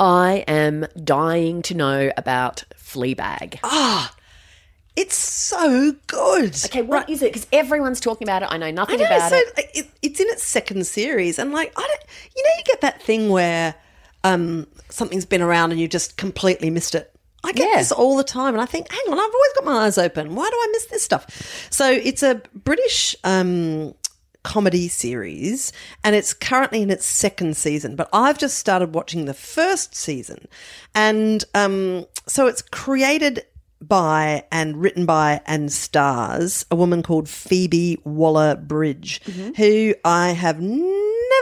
I am dying to know about Fleabag. Ah. It's so good. okay, what is it? Because everyone's talking about it. I know I nothing know, about so it. it, it's in its second series, and like I don't, you know, you get that thing where um, something's been around and you just completely missed it. I get Yeah. this all the time, and I think, hang on, I've always got my eyes open. Why do I miss this stuff? So it's a British um, comedy series, and it's currently in its second season. But I've just started watching the first season, and um, so it's created by and written by and stars a woman called Phoebe Waller Bridge, who I have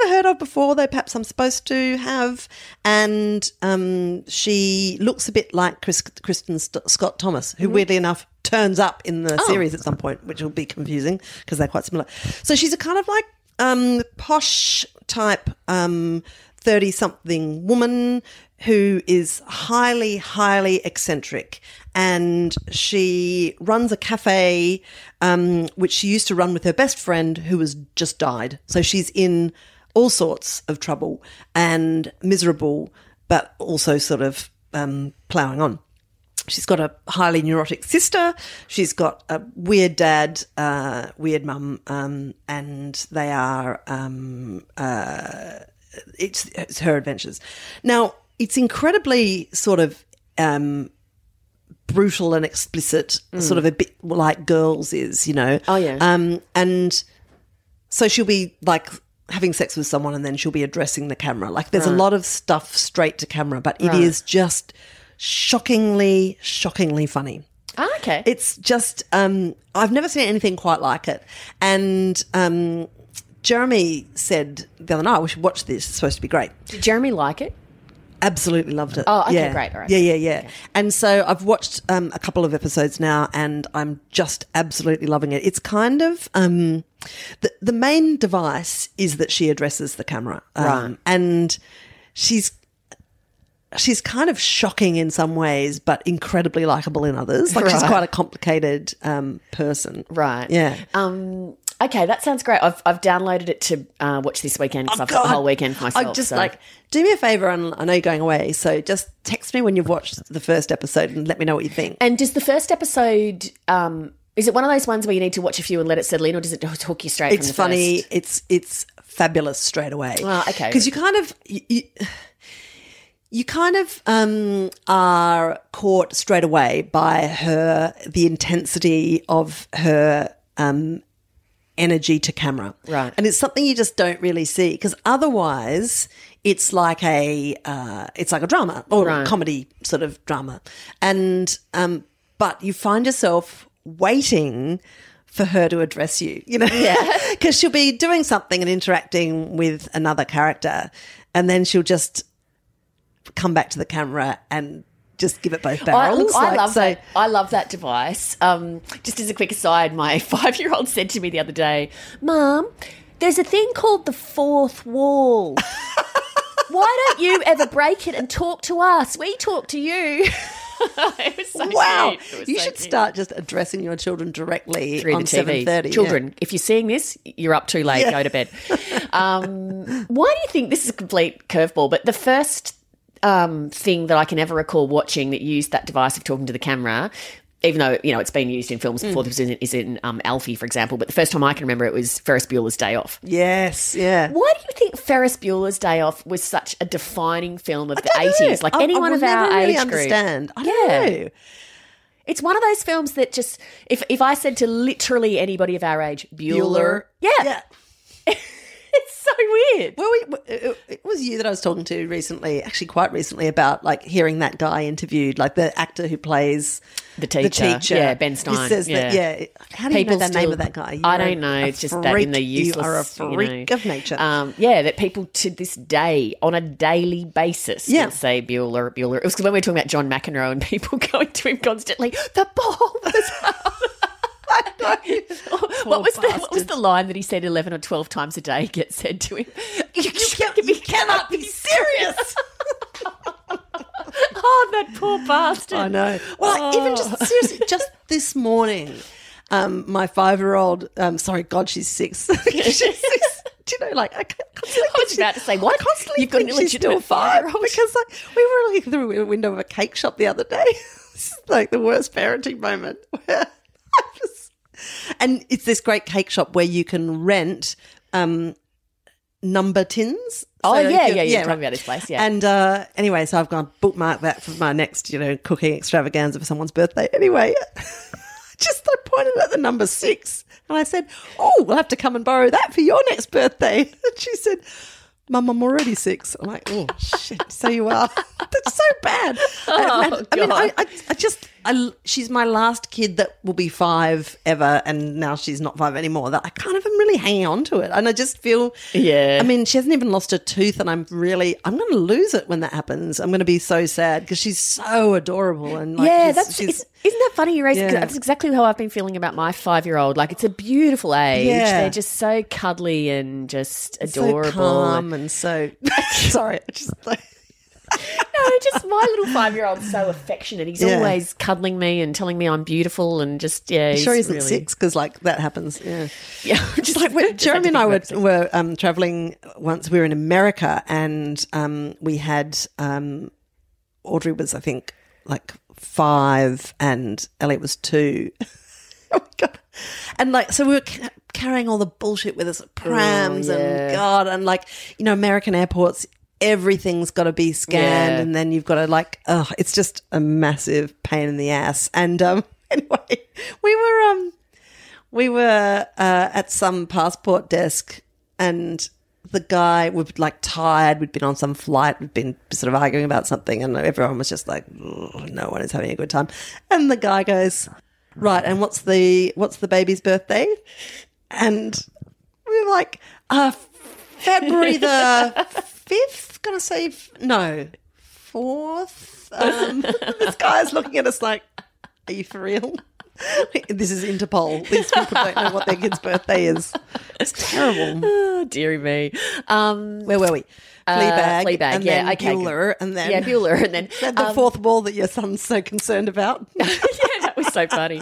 never heard of before, though perhaps I'm supposed to have. And um, she looks a bit like Chris, Kristen St- Scott Thomas, who weirdly enough turns up in the series at some point, which will be confusing because they're quite similar. So she's a kind of like um, posh type um, 30 something woman who is highly, highly eccentric. And she runs a cafe, um, which she used to run with her best friend who has just died. So she's in all sorts of trouble and miserable, but also sort of um, ploughing on. She's got a highly neurotic sister. She's got a weird dad, uh, weird mum, um, and they are. Um, uh, it's, it's her adventures. Now, it's incredibly sort of um, brutal and explicit, sort of a bit like Girls is, you know. Oh, yeah. Um, and so she'll be like having sex with someone and then she'll be addressing the camera. Like there's a lot of stuff straight to camera, but it is just shockingly, shockingly funny. Ah, okay. It's just um, I've never seen anything quite like it. And um, Jeremy said the other night we should watch this. It's supposed to be great. Did Jeremy like it? Absolutely loved it. Oh, okay, yeah. great, all right. Yeah, yeah, yeah. And so I've watched um, a couple of episodes now, and I'm just absolutely loving it. It's kind of um, the the main device is that she addresses the camera, um, Right. And she's she's kind of shocking in some ways, but incredibly likable in others. Like she's quite a complicated um, person, Right. Yeah. Um, okay, that sounds great. I've, I've downloaded it to uh, watch this weekend because I've got the whole weekend for myself. I just so- like do me a favor, and I know you're going away, so just text me when you've watched the first episode and let me know what you think. And does the first episode? Um, is it one of those ones where you need to watch a few and let it settle in, or does it hook you straight? it's from the funny. First? It's it's fabulous straight away. Ah, okay. because you kind of you, you, you kind of um, are caught straight away by her the intensity of her um, energy to camera, Right. And it's something you just don't really see because otherwise it's like a uh, it's like a drama or a comedy sort of drama, and um, but you find yourself waiting for her to address you, you know, yeah, because she'll be doing something and interacting with another character, and then she'll just come back to the camera and just give it both barrels. I Like, love so- that. I love that device. Um, just as a quick aside, my five-year-old said to me the other day, "Mom, there's a thing called the fourth wall. Why don't you ever break it and talk to us? We talk to you." it was so Wow, cute. It was you so should cute. start just addressing your children directly through on seven TV. Children, if you're seeing this, you're up too late. Go to bed. Um, why do you think this is a complete curveball? But the first um, thing that I can ever recall watching that used that device of talking to the camera. Even though you know it's been used in films before, this is in, is in um, Alfie, for example. But the first time I can remember it was Ferris Bueller's Day Off. Yes, yeah. Why do you think Ferris Bueller's Day Off was such a defining film of the I eighties? Like I- I anyone will of our really age group, understand. I Yeah. don't know. It's one of those films that just if if I said to literally anybody of our age, Bueller, Bueller. yeah, Yeah. So weird. Well, we, it was you that I was talking to recently, actually quite recently, about like hearing that guy interviewed, like the actor who plays The teacher. Yeah, Ben He Stein. says that, Yeah. yeah. How do you know the name of that guy? You I don't know. It's just that in the useless. You are a you freak know. of nature. Um, yeah, that people to this day, on a daily basis, Yeah. say Bueller, Bueller. It was when we were talking about John McEnroe and people going to him constantly. The ball was out. what was the what was the line that he said eleven or twelve times a day gets said to him? You, you cannot be serious. Oh, that poor bastard! I know. Well, even just seriously, just this morning, um, my five-year-old, um, sorry, God, she's six. she's six Do you know, like I constantly I was about to say, what? I constantly You've got an think she's still illegitimate five because like we were looking through a window of a cake shop the other day. This is like the worst parenting moment. Where and it's this great cake shop where you can rent um, number tins. Oh, yeah, yeah, yeah. You're right. talking about this place, yeah. And uh, anyway, so I've gone bookmark that for my next, you know, cooking extravaganza for someone's birthday. Anyway, just I pointed at the number six and I said, "Oh, we'll have to come and borrow that for your next birthday." And she said. Mum, I'm already six. I'm like, oh shit. So you are. That's so bad. I, Oh, I mean, I, God. I, I just, I, she's my last kid that will be five ever, and now she's not five anymore. That I kind of am really hanging on to it, and I just feel, Yeah. I mean, she hasn't even lost her tooth, and I'm really, I'm going to lose it when that happens. I'm going to be so sad because she's so adorable and like, yeah, that's she's- is, isn't that funny you raise Yeah. That's exactly how I've been feeling about my five year old. Like it's a beautiful age. Yeah. They're just so cuddly and just adorable. so calm and so. Sorry, I just like. No, just my little five year old's so affectionate. He's Yeah. always cuddling me and telling me I'm beautiful and just yeah. He's sure he isn't really, six because like that happens. Yeah. Yeah, just like when Jeremy and I were, were um, traveling once. We were in America and um, we had um, Audrey was I think like five and Elliot was two. oh my god! And like so we were ca- carrying all the bullshit with us, prams Oh, yeah. and God, and like you know American airports. Everything's got to be scanned, Yeah. and then you've got to like, oh, it's just a massive pain in the ass. And um, anyway, we were um, we were uh, at some passport desk and the guy we were like tired we'd been on some flight we'd been sort of arguing about something and everyone was just like no one is having a good time and the guy goes right and what's the what's the baby's birthday and we were like uh february the 5th gonna say f- no 4th um this guy's looking at us like are you for real this is Interpol. These people don't know what their kid's birthday is. It's terrible. Oh, deary me. Um, Where were we? Uh, Fleabag. Fleabag, and yeah, then okay. Bueller, and then yeah, Bueller, and then then the um, fourth wall that your son's so concerned about. yeah, that was so funny.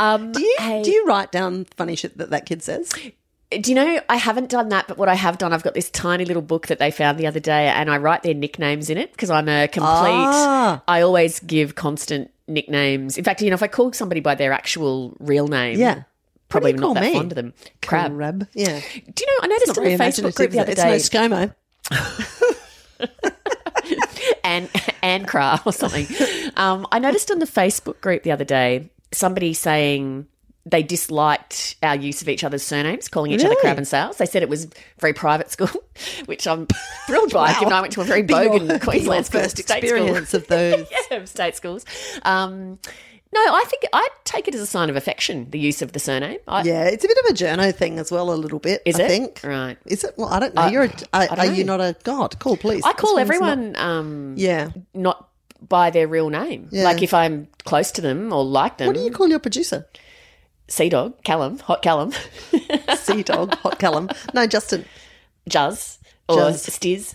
Um, Do you hey- do you write down funny shit that that kid says? Do you know, I haven't done that, but what I have done, I've got this tiny little book that they found the other day, and I write their nicknames in it because I'm a complete. Ah. I always give constant nicknames. In fact, you know, if I call somebody by their actual real name, Yeah. probably not that me? fond of them. Crab. Crab. Yeah. Do you know? I noticed Not in the Facebook group the other imaginative, day, It's no ScoMo. and and Cra or something. Um, I noticed on the Facebook group the other day somebody saying they disliked our use of each other's surnames, calling each other Crab and Sales. They said it was very private school, which I'm thrilled by, given I went to a very bogan your Queensland school, first experience school. of those. yeah, state schools. Um, no, I think I take it as a sign of affection, the use of the surname. I, Yeah, it's a bit of a journo thing as well, a little bit. Is I it? think. Right. Is it? Well, I don't know. You're a, are, are you not a god? Call please. I call one's not- everyone um, Yeah. not by their real name. Yeah. Like if I'm close to them or like them, What do you call your producer? Sea Dog, Callum, Hot Callum, Sea dog, hot Callum. No, Justin. Juzz, or Juzz. Stiz.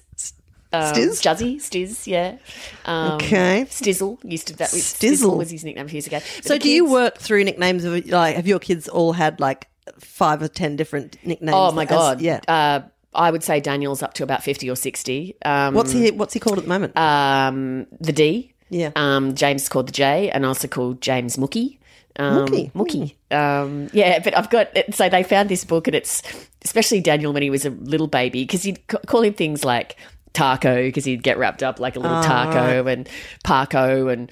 Um, Stiz? Juzzy, Stiz, yeah. Um, Okay. Stizzle used to that. Stizzle. Stizzle was his nickname a few years ago. But So do you work through nicknames of like have your kids all had like five or ten different nicknames? Oh my as- god! yeah. Uh, I would say Daniel's up to about fifty or sixty. Um, what's he what's he called at the moment? um, the D. Yeah. Um, James is called the J, and also called James Mookie. Um, Mookie. Mookie. Um, yeah, but I've got so they found this book, and it's especially Daniel when he was a little baby because you'd ca- call him things like taco because he'd get wrapped up like a little taco and parco and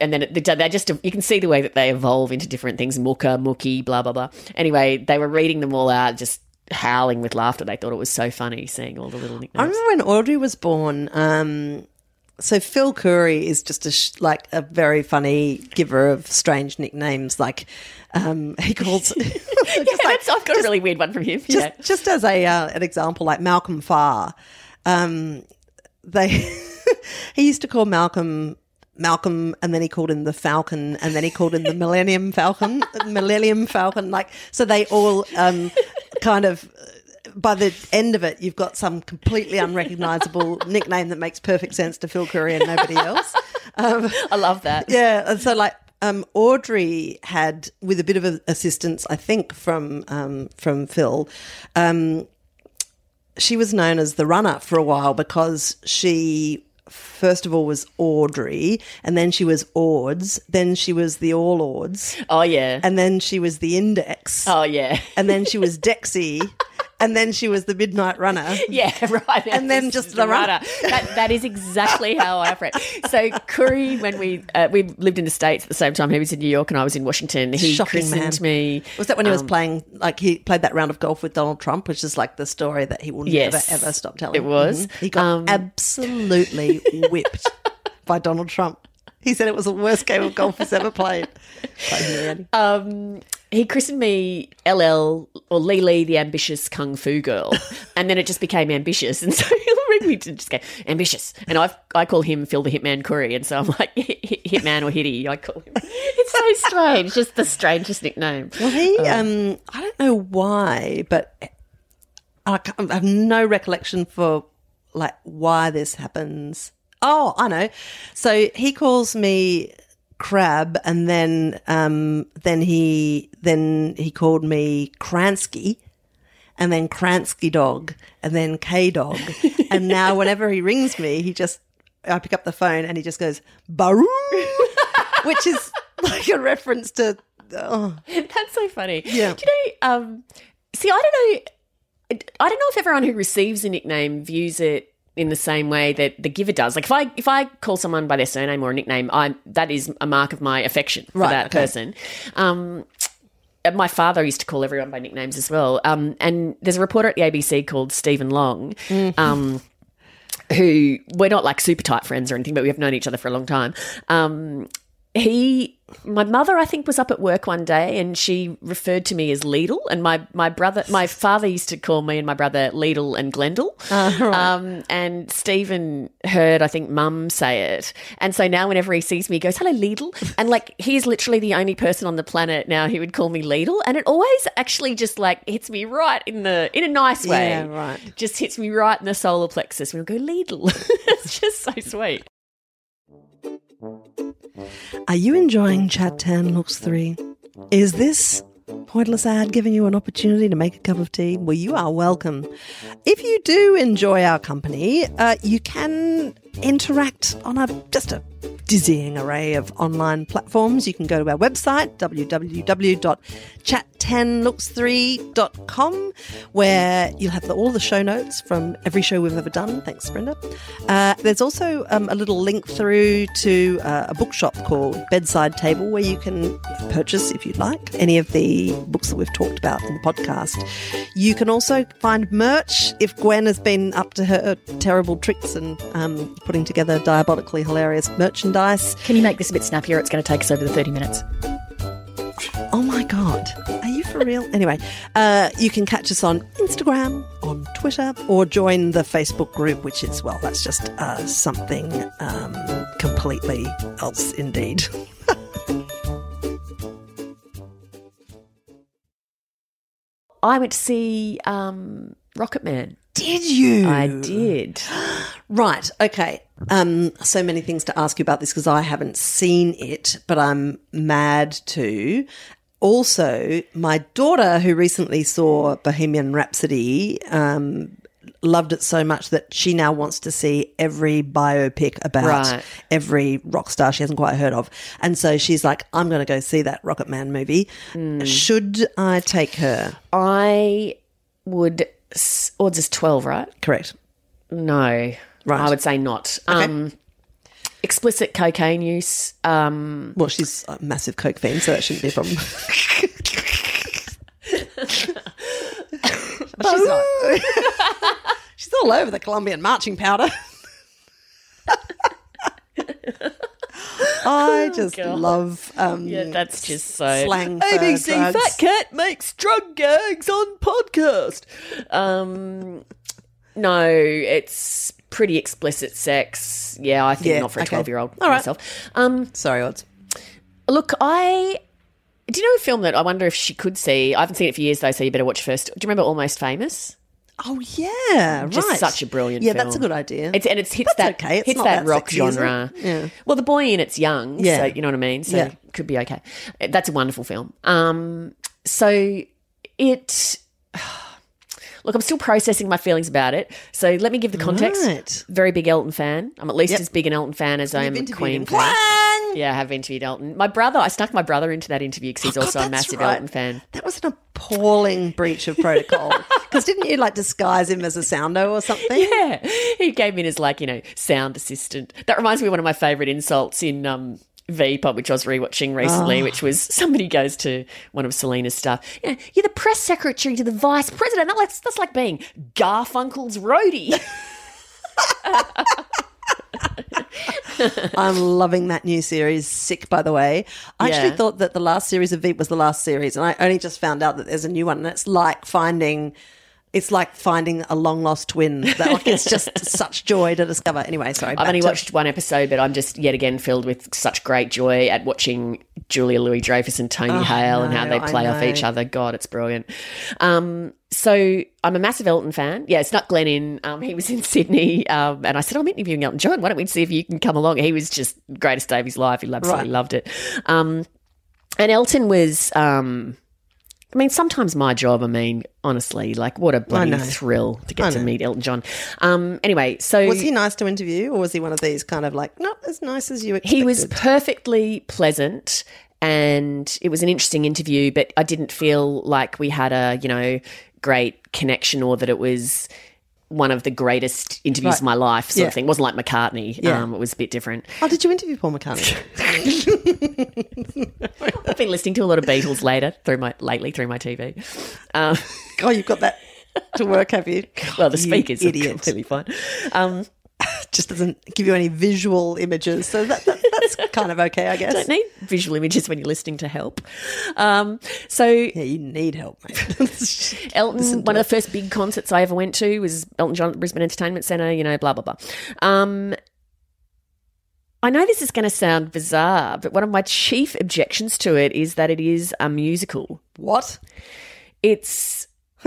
and then it, they just you can see the way that they evolve into different things mooka mookie blah blah blah anyway they were reading them all out just howling with laughter they thought it was so funny seeing all the little I remember when Audrey was born. Um, so Phil Coorey is just a sh- like a very funny giver of strange nicknames. Like um, he calls yeah, that's, I've got a really weird one from him just yeah just as a uh, an example, like Malcolm Farr, um, they he used to call Malcolm Malcolm, and then he called him the Falcon, and then he called him the Millennium Falcon, Millennium Falcon. Like so, they all um, kind of. By the end of it, you've got some completely unrecognizable nickname that makes perfect sense to Phil Coorey and nobody else. I love that Yeah, and so like um, Audrey had, with a bit of a- assistance, I think from um, from Phil, um, she was known as the runner for a while because she first of all was Audrey, and then she was Ords, then she was the All Ords, Oh yeah. and then she was the Index, oh yeah. and then she was Dexy, and then she was the Midnight Runner. Yeah, right. And then just the runner. That, that is exactly how I operate. So Coorey, when we uh, we lived in the states at the same time, he was in New York and I was in Washington. He Shocking christened man. me. Was that when he Um, was playing? Like he played that round of golf with Donald Trump, which is like the story that he will Yes, never ever stop telling. it was. Mhm. He got Um, absolutely whipped by Donald Trump. He said it was the worst game of golf he's ever played. But here, Andy. Um, he christened me LL or Lily, the ambitious kung fu girl, and then it just became ambitious, and so he'll ring me to just go ambitious, and I I call him Phil the Hitman Coorey, and so I'm like hit, hit- Hitman or Hitty, I call him. It's so strange, just the strangest nickname. Well, he, um, I don't know why, but I, I have no recollection for like why this happens. Oh, I know. So he calls me crab, and then um, then he then he called me Kransky. And then Kransky dog, and then K dog, and now whenever he rings me, he just I pick up the phone and he just goes Baru, which is like a reference to oh, That's so funny. Yeah. Do you know? Um, see, I don't know. I don't know if everyone who receives a nickname views it in the same way that the giver does. Like if I if I call someone by their surname or a nickname, I that is a mark of my affection for Right, that okay. person. Um, my father used to call everyone by nicknames as well. Um, and there's a reporter at the ABC called Stephen Long. Mm-hmm. Um, who we're not like super tight friends or anything, but we have known each other for a long time. Um, he, my mother, I think, was up at work one day and she referred to me as Leadle, and my my brother, my father used to call me and my brother Leadle and Glendale. um, and Stephen heard, I think, Mum say it, and so now whenever he sees me, he goes, "Hello, Leadle," and like he's literally the only person on the planet now who would call me Leadle, and it always actually just like hits me right in the in a nice way, Yeah, right. Just hits me right in the solar plexus I go Leadle. it's just so sweet. Are you enjoying Chat 10 Looks 3? Is this pointless ad giving you an opportunity to make a cup of tea? Well, you are welcome. If you do enjoy our company, uh, you can interact on a just a dizzying array of online platforms. You can go to our website, www.chat10looks3.com, where you'll have the, all the show notes from every show we've ever done. Thanks, Brenda. Uh, there's also um, a little link through to uh, a bookshop called Bedside Table, where you can purchase, if you'd like, any of the books that we've talked about in the podcast. You can also find merch if Gwen has been up to her terrible tricks and um, putting together diabolically hilarious merchandise. Can you make this a bit snappier? It's going to take us over the 30 minutes. Oh my god, are you for real? anyway, uh, you can catch us on Instagram, on Twitter, or join the Facebook group, which is well, that's just uh, something um, completely else indeed. I went to see um, Rocket Man. Did you? I did. Right. Okay. Um, so many things to ask you about this because I haven't seen it, but I'm mad to. Also, my daughter, who recently saw Bohemian Rhapsody, um, loved it so much that she now wants to see every biopic about Right. every rock star she hasn't quite heard of. And so she's like, I'm going to go see that Rocket Man movie. Should I take her? I would. Odds is 12, right? Correct. No. Right. I would say not. Um, explicit cocaine use. Um, Well, she's a massive Coke fan, so that shouldn't be a problem. she's, not. she's all over the Colombian marching powder. I just love um, yeah, that's just so. slang ABC. Fat Cat makes drug gags on podcast. Um, no, it's pretty explicit sex. Yeah, I think Yeah, not for a okay. 12 year old All right. myself. Um, Sorry, odds. Look, I. Do you know a film that I wonder if she could see? I haven't seen it for years though, so you better watch first. Do you remember Almost Famous? Oh yeah, Just right. such a brilliant Yeah, film. that's a good idea. It's and it's hits That's that okay. It's hits not that that rock sexy, genre. Yeah. Well, the boy in it's young, Yeah. so you know what I mean. So Yeah. it could be okay. That's a wonderful film. Um, so it Look, I'm still processing my feelings about it. So let me give the context. Right. Very big Elton fan. I'm at least Yep. as big an Elton fan as I am a Queen fan. Yeah, I have interviewed Elton. My brother, I snuck my brother into that interview because he's God, also a massive right. Elton fan. That was an appalling breach of protocol. Because didn't you like disguise him as a soundo or something? Yeah, he came in as like you know sound assistant. That reminds me of one of my favourite insults in um, VPOP, which I was rewatching recently, Oh. which ah. was somebody goes to one of Selina's stuff. Yeah, you're the press secretary to the vice president. That's that's like being Garfunkel's roadie. I'm loving that new series. Sick, by the way. I Yeah. actually thought that the last series of Veep was the last series, and I only just found out that there's a new one, and it's like finding. It's like finding a long lost twin. That, like, it's just such joy to discover. Anyway, sorry. I've only to- watched one episode, but I'm just yet again filled with such great joy at watching Julia Louis Dreyfus and Tony Hale and how they play off each other. God, it's brilliant. Um, so I'm a massive Elton fan. Yeah, it's not Glenn in. Um, he was in Sydney, um, and I said I'm interviewing Elton John. Why don't we see if you can come along? He was just greatest day of his life. He absolutely Right. loved it. Um, and Elton was. Um, I mean, sometimes my job. I mean, honestly, like what a bloody thrill to get to meet Elton John. Um, anyway, so Was he nice to interview, or was he one of these kind of like not as nice as you expected? he was perfectly pleasant and it was an interesting interview but i didn't feel like we had a you know great connection or that it was one of the greatest interviews Right. of my life sort Yeah. of thing it wasn't like mccartney Yeah. um, it was a bit different Oh, did you interview Paul McCartney? i've been listening to a lot of beatles later through my lately through my tv um, oh, you've got that to work, have you? well the speakers are idiot. completely fine um, Just doesn't give you any visual images, so that, that, that's kind of okay, I guess. don't need visual images when you're listening to help um, so Yeah, you need help, mate. Elton, one of the first big concerts I ever went to was Elton John at Brisbane Entertainment Centre, you know, blah, blah, blah. Um, I know this is going to sound bizarre, but one of my chief objections to it is that it is a musical. what? It's.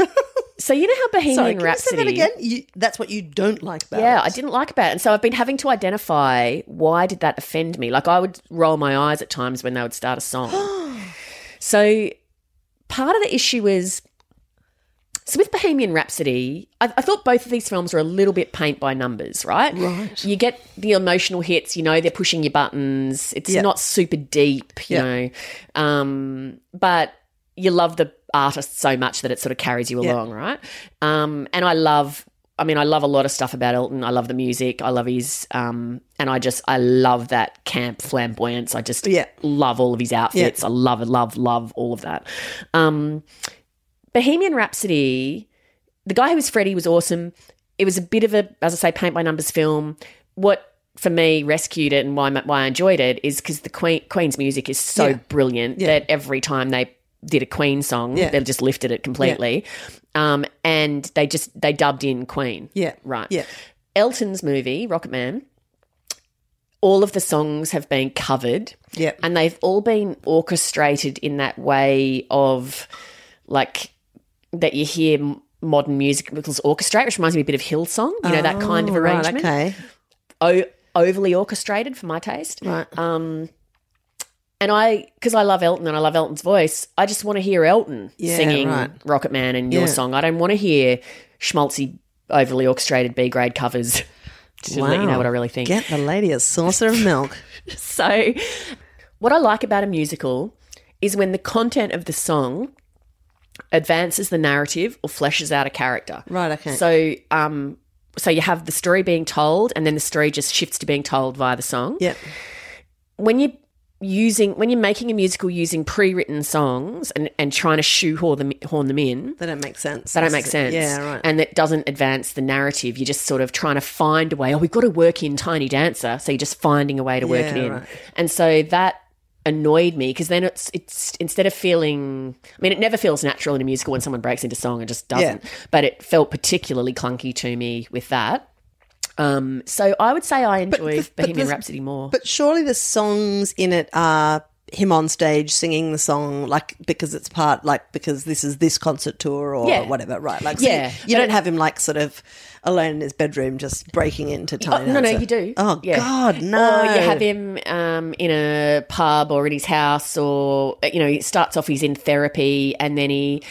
so, you know how Bohemian Sorry, can you Rhapsody. say that again? You, that's what you don't like about Yeah, it. I didn't like about it. And so I've been having to identify why did that offend me? Like I would roll my eyes at times when they would start a song. so part of the issue is so with Bohemian Rhapsody, I, I thought both of these films were a little bit paint by numbers, right? Right. You get the emotional hits, you know, they're pushing your buttons. It's Yeah. not super deep, you Yeah. know. Um, but you love the artist so much that it sort of carries you Yeah. along, right? Um, and I love I mean, I love a lot of stuff about Elton. I love the music. I love his, um, and I just, I love that camp flamboyance. I just Yeah. love all of his outfits. I love it, love, love all of that. Um, Bohemian Rhapsody, the guy who was Freddie was awesome. It was a bit of a, as I say, paint by numbers film. What for me rescued it and why why I enjoyed it is because the Queen Queen's music is so Yeah. brilliant Yeah. that every time they did a Queen song, Yeah. they just lifted it completely. Um, and they just they dubbed in Queen. Yeah. Right. Yeah. Elton's movie, Rocket Man, all of the songs have been covered. Yeah. And they've all been orchestrated in that way of like that you hear modern musicals orchestrate, which reminds me a bit of Hillsong, you know, that kind of Oh, right, arrangement. okay. O- overly orchestrated for my taste. Right. Um, and I, because I love Elton and I love Elton's voice, I just want to hear Elton Yeah, singing right. Rocket Man and your Yeah. song. I don't want to hear schmaltzy, overly orchestrated B grade covers. to let you know what I really think. Get the lady a saucer of milk. So, what I like about a musical is when the content of the song advances the narrative or fleshes out a character. Right, okay. So, um, so you have the story being told, and then the story just shifts to being told via the song. Yep. When you using when you're making a musical using pre-written songs and, and trying to shoehorn them horn them in They don't make sense. they don't make sense. Yeah, right. and it doesn't advance the narrative. You're just sort of trying to find a way oh we've got to work in tiny dancer. So you're just finding a way to work Yeah, it in. right. and so that annoyed me because then it's it's instead of feeling i mean it never feels natural in a musical when someone breaks into song it just doesn't. But it felt particularly clunky to me with that um, so I would say I enjoy the- Bohemian Rhapsody more. But surely the songs in it are him on stage singing the song, like because it's part, like because this is this concert tour or Yeah. whatever, right? Like, so Yeah, you, you don't have him like sort of alone in his bedroom just breaking into Oh, no, no, you do. Oh Yeah. God, no! Or you have him um, in a pub or in his house, or you know, he starts off he's in therapy and then he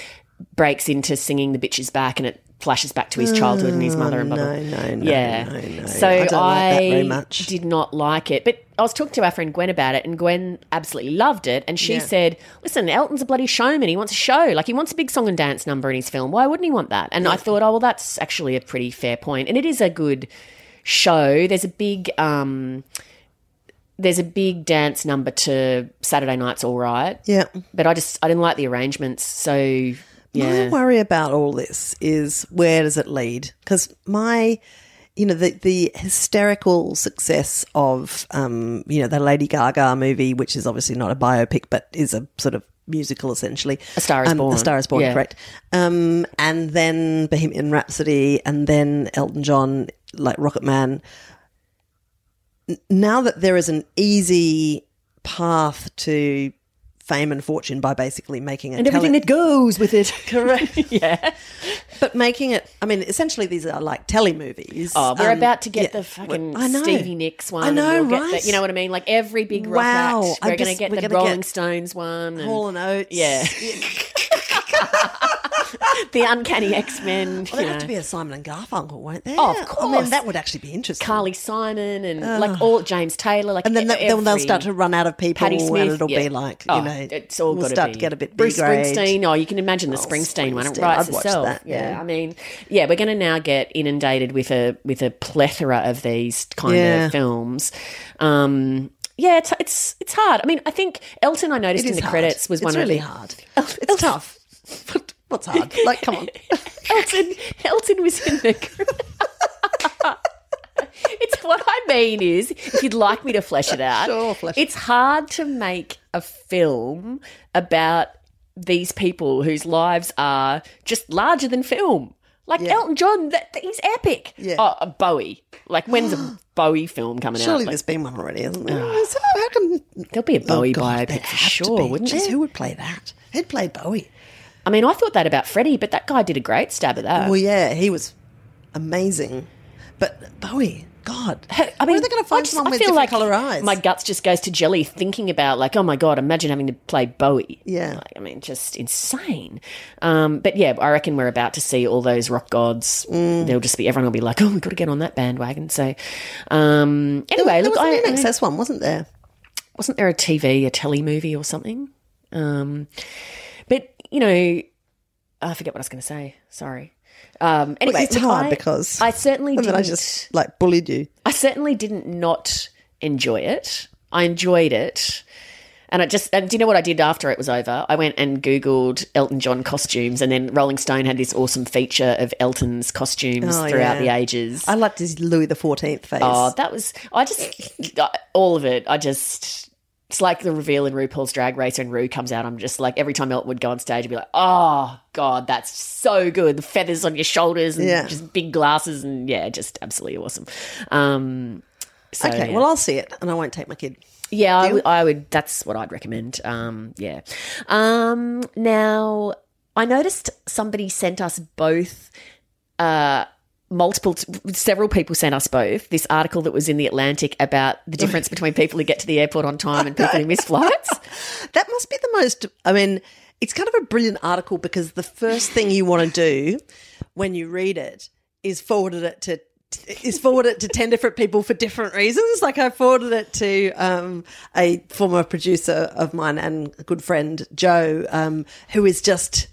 breaks into singing "The Bitch Is Back" and it flashes back to his childhood and his mother and blah, blah. Oh, no, no, no, yeah. no, no. So I don't like that very much. did not like it, but I was talking to our friend Gwen about it, and Gwen absolutely loved it. And she Yeah. said, "Listen, Elton's a bloody showman. He wants a show. Like he wants a big song and dance number in his film. Why wouldn't he want that?" And I thought, oh well, that's actually a pretty fair point. point, and it is a good show. There's a big. um there's a big dance number to Saturday Night's All Right, Yeah. but I just I didn't like the arrangements. So My worry about all this is where does it lead? Because my, you know, the the hysterical success of, um, you know, the Lady Gaga movie, which is obviously not a biopic, but is a sort of musical essentially. A Star Is um, Born. A Star Is Born, Yeah. correct. Um, and then Bohemian Rhapsody, and then Elton John, like Rocket Man. Now that there is an easy path to fame and fortune by basically making a and everything that goes with it. Correct. yeah. But making it, I mean, essentially these are like telly movies. Oh, we're Um, about to get yeah. the fucking. Stevie Nicks one. I know, we'll get right? the- you know what I mean? Like every big rock Wow. act. We're going to get the Rolling get Stones one. and- Hall and Oates. Yeah. the Uncanny X Men. Well, they have to be a Simon and Garfunkel, won't they? Oh, of I course. mean, that would actually be interesting. Carly Simon and like all James Taylor. Like and then, e- they, then they'll start to run out of people, Patti Smith, and it'll yeah. be like, you Oh, know, it's all we'll start be. to get a bit Bruce B-grade. Springsteen. Oh, you can imagine the Oh, Springsteen, one. It Springsteen. writes I'd itself. that, yeah. I mean, yeah, we're going to now get inundated with a with a plethora of these kind Yeah. of films. Um, yeah, it's it's it's hard. I mean, I think Elton. I noticed in the hard. credits was it's one really of hard. It's tough. What's hard? Like, come on. Elton. Elton was in the. it's what I mean is, if you'd like me to flesh it out, Sure, flesh it it's hard to make a film about these people whose lives are just larger than film. Like Yeah. Elton John, that, he's epic. Yeah. Oh, uh, Bowie. Like when's a Bowie film coming Surely out? Like, there's been one already, hasn't there? So how come? there'll be a Bowie Oh, God, biopic for sure, wouldn't there? Who would play that? Who'd play Bowie? I mean, I thought that about Freddie, but that guy did a great stab at that. Well, yeah, he was amazing. But Bowie, God, I mean, where are they going to I find just- someone I with feel different like colour eyes? My guts just goes to jelly thinking about like, oh my god, imagine having to play Bowie. Yeah. like, I mean, just insane. Um, but yeah, I reckon we're about to see all those rock gods. Mm. There'll just be everyone will be like, oh, we've got to get on that bandwagon. So um, anyway, there look, was I, an I- INXS one, wasn't there? wasn't there a TV, a telly movie or something? Um, but you know, I forget what I was going to say. Sorry. Um, anyway, it's look, hard I- because I certainly didn't. I just like bullied you. I certainly didn't not enjoy it. I enjoyed it. And I just, and do you know what I did after it was over? I went and Googled Elton John costumes, and then Rolling Stone had this awesome feature of Elton's costumes Oh, throughout yeah. the ages. I liked his Louis the Fourteenth face. oh, that was, I just, all of it, I just, it's like the reveal in RuPaul's Drag Race when Ru comes out. I'm just like, every time Elton would go on stage, I'd be like, oh, God, that's so good. The feathers on your shoulders and Yeah. just big glasses, and yeah, just absolutely awesome. Um, so, okay, yeah. well I'll see it, and I won't take my kid. Yeah, I would, would. That's what I'd recommend. Um, yeah. Um, now, I noticed somebody sent us both. Uh, multiple, several people sent us both this article that was in the Atlantic about the difference between people who get to the airport on time and people who miss flights. That must be the most. I mean, it's kind of a brilliant article because the first thing you want to do when you read it is forward it to is forward it to 10 different people for different reasons like i forwarded it to um, a former producer of mine and a good friend joe um, who is just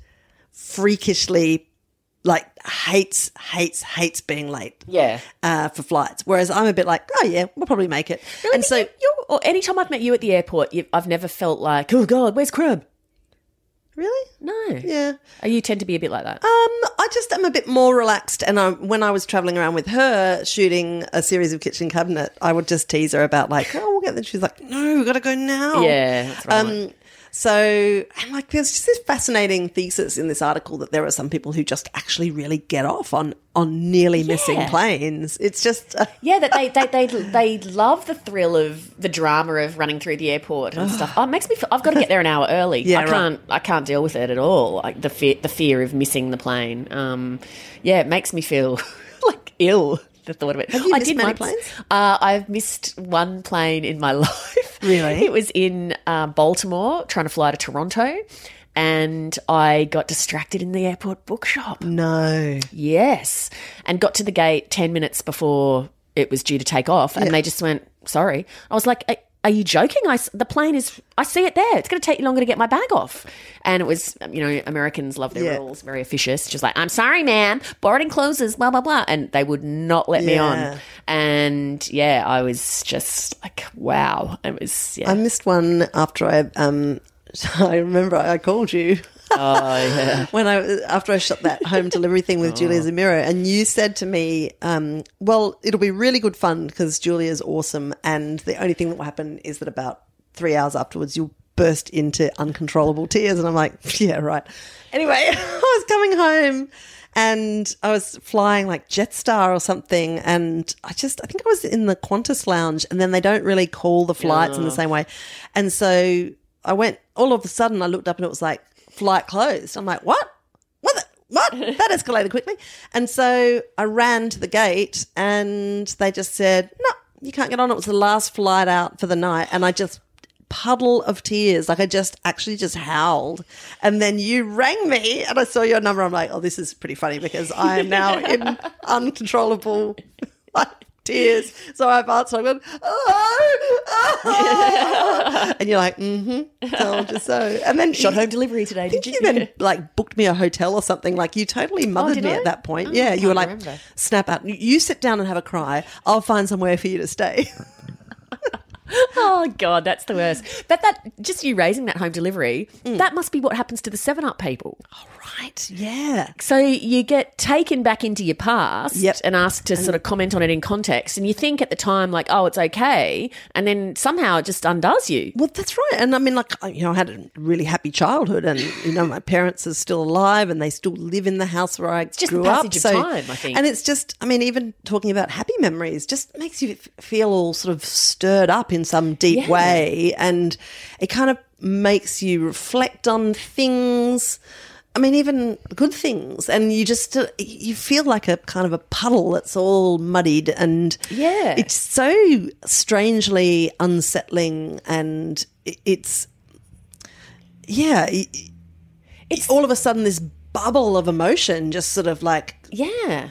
freakishly like hates hates hates being late Yeah. uh, for flights whereas i'm a bit like oh yeah we'll probably make it and so you, you're, or anytime I've met you at the airport, I've never felt like, oh God, where's Crab? really No. yeah Oh, you tend to be a bit like that. Um, I just am a bit more relaxed, and I, when I was traveling around with her shooting a series of Kitchen Cabinet, I would just tease her about like, oh, we'll get that. She's like, no, we've got to go now. yeah, that's right. Um, so and like, there's just this fascinating thesis in this article that there are some people who just actually really get off on on nearly missing Yeah. planes. It's just. Uh, Yeah, that they, they they they love the thrill of the drama of running through the airport and stuff. Oh, it makes me. Feel, I've got to get there an hour early. Yeah, I right. can't. I can't deal with it at all. Like the fear, the fear of missing the plane. Um, yeah, it makes me feel like ill. The thought of it. Have you I missed did many once. planes? Uh, I've missed one plane in my life. Really? It was in uh, Baltimore, trying to fly to Toronto. and I got distracted in the airport bookshop. No. Yes. And got to the gate 10 minutes before it was due to take off. And they just went, sorry. I was like, "Are- you joking? I, the plane is, I see it there. It's going to take you longer to get my bag off. And it was, you know, Americans love their Yeah. rules, very officious. Just like, I'm sorry, ma'am, boarding closes, blah, blah, blah. And they would not let me on. And yeah, I was just like, wow. It was, yeah. I missed one after I um I remember I called you. Oh, yeah. when I after I shot that home delivery thing with Julia Zemiro, and you said to me, um, "Well, it'll be really good fun because Julia's awesome, and the only thing that will happen is that about three hours afterwards, you'll burst into uncontrollable tears." And I'm like, "Yeah, right." Anyway, I was coming home. And I was flying like Jetstar or something, and I just I think I was in the Qantas lounge, and then they don't really call the flights in the same way, and so I went. All of a sudden, I looked up and it was like flight closed. I'm like, what? What? The, what? That escalated quickly. And so I ran to the gate and they just said, no, you can't get on. It was the last flight out for the night. And I just puddle of tears. Like I just actually just howled. And then you rang me and I saw your number. I'm like, oh, this is pretty funny because I am now in uncontrollable like, tears. So I've answered. I went, oh, oh. and you're like, mm-hmm, told you so. And then Shot home delivery today, did you you? then like booked me a hotel or something. Like you totally mothered did me I? at that point. Oh, yeah, you were like, remember. snap out. You sit down and have a cry. I'll find somewhere for you to stay. Oh god, that's the worst. But that just you raising that home delivery, Mm. that must be what happens to the seven up people. right? Yeah. So you get taken back into your past Yep. and asked to sort of comment on it in context, and you think at the time like, oh, it's okay, and then somehow it just undoes you. Well, that's right. And I mean, like, you know, I had a really happy childhood, and you know, my parents are still alive, and they still live in the house where I just grew up. passage of so, time, I think. and it's just, I mean, even talking about happy memories just makes you f- feel all sort of stirred up in some deep Yeah. way, and it kind of makes you reflect on things. I mean, even good things, and you just you feel like a kind of a puddle that's all muddied, and Yeah. it's so strangely unsettling, and it's yeah, It's all of a sudden this bubble of emotion just sort of like yeah.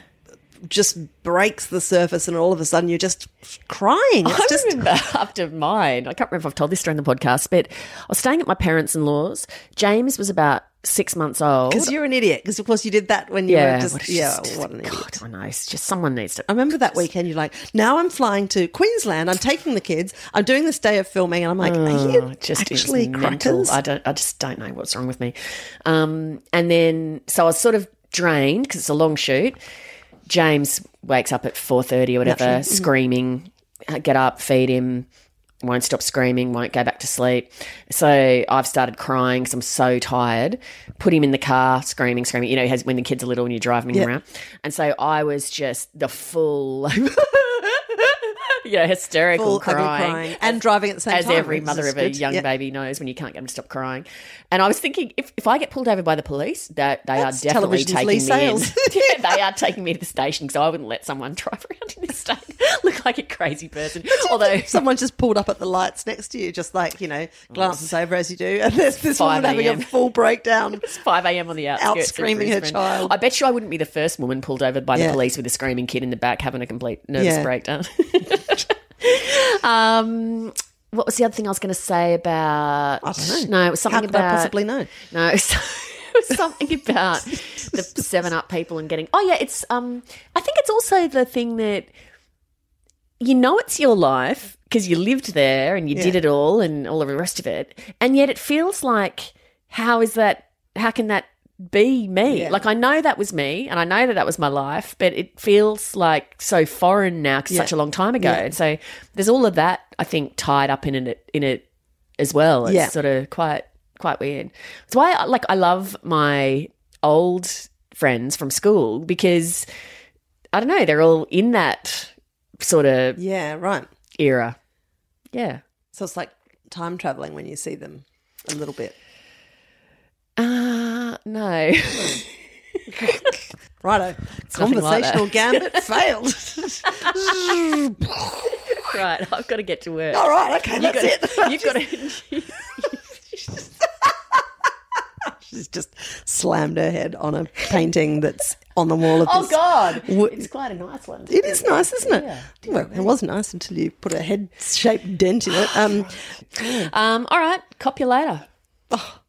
Just breaks the surface, and all of a sudden you're just crying. It's I just remember after mine, I can't remember if I've told this during the podcast, but I was staying at my parents in law's. James was about six months old. because you're an idiot. Because of course you did that when you yeah, were just what- yeah, just- what an idiot. God, I know. It's just someone needs to. I remember that weekend. You're like, now I'm flying to Queensland. I'm taking the kids. I'm doing this day of filming, and I'm like, are you Oh, just actually crackers? I don't. I just don't know what's wrong with me. Um, and then so I was sort of drained because it's a long shoot. James wakes up at four thirty or whatever, Naturally. screaming. Uh, get up, feed him. Won't stop screaming. Won't go back to sleep. So I've started crying because I'm so tired. Put him in the car, screaming, screaming. You know, has when the kids are little and you're driving Yeah. him around. And so I was just the full, yeah, hysterical Full ugly crying and driving at the same as time. every mother of a good. young Yeah. baby knows when you can't get them to stop crying. And I was thinking, if, if I get pulled over by the police, that they That's are definitely taking me Sales. in. yeah, they are taking me to the station because I wouldn't let someone drive around in this state look like a crazy person. Although Someone just pulled up at the lights next to you, just like, you know, glances over as you do. And there's this 5 woman having a full breakdown. it's 5 a.m. on the outskirts. Out screaming her child. I bet you I wouldn't be the first woman pulled over by Yeah. the police with a screaming kid in the back having a complete nervous Yeah. breakdown. um, what was the other thing I was going to say about? I don't know. No, it was something How could about I possibly know? No, it was, it was something about the Seven Up people and getting. Oh yeah, it's. Um, I think it's also the thing that you know it's your life because you lived there and you did it all and all of the rest of it, and yet it feels like how is that? How can that be me? Yeah. Like I know that was me and I know that that was my life, but it feels like so foreign now 'cause Yeah. such a long time ago. Yeah. And so there's all of that I think tied up in it in it as well. It's Yeah. sort of quite quite weird. That's why I, like I love my old friends from school because I don't know, they're all in that sort of Yeah, right. era. Yeah. So it's like time traveling when you see them a little bit. Uh no. Righto. like. Conversational gambit failed. right, I've got to get to work. All right, okay, You that's it. You've got to she's just slammed her head on a painting that's on the wall of Oh this. God, wo- it's quite a nice one. It is nice, isn't it? Well, it was nice until you put a head-shaped dent in it. Um, Um, all right, copulator. oh,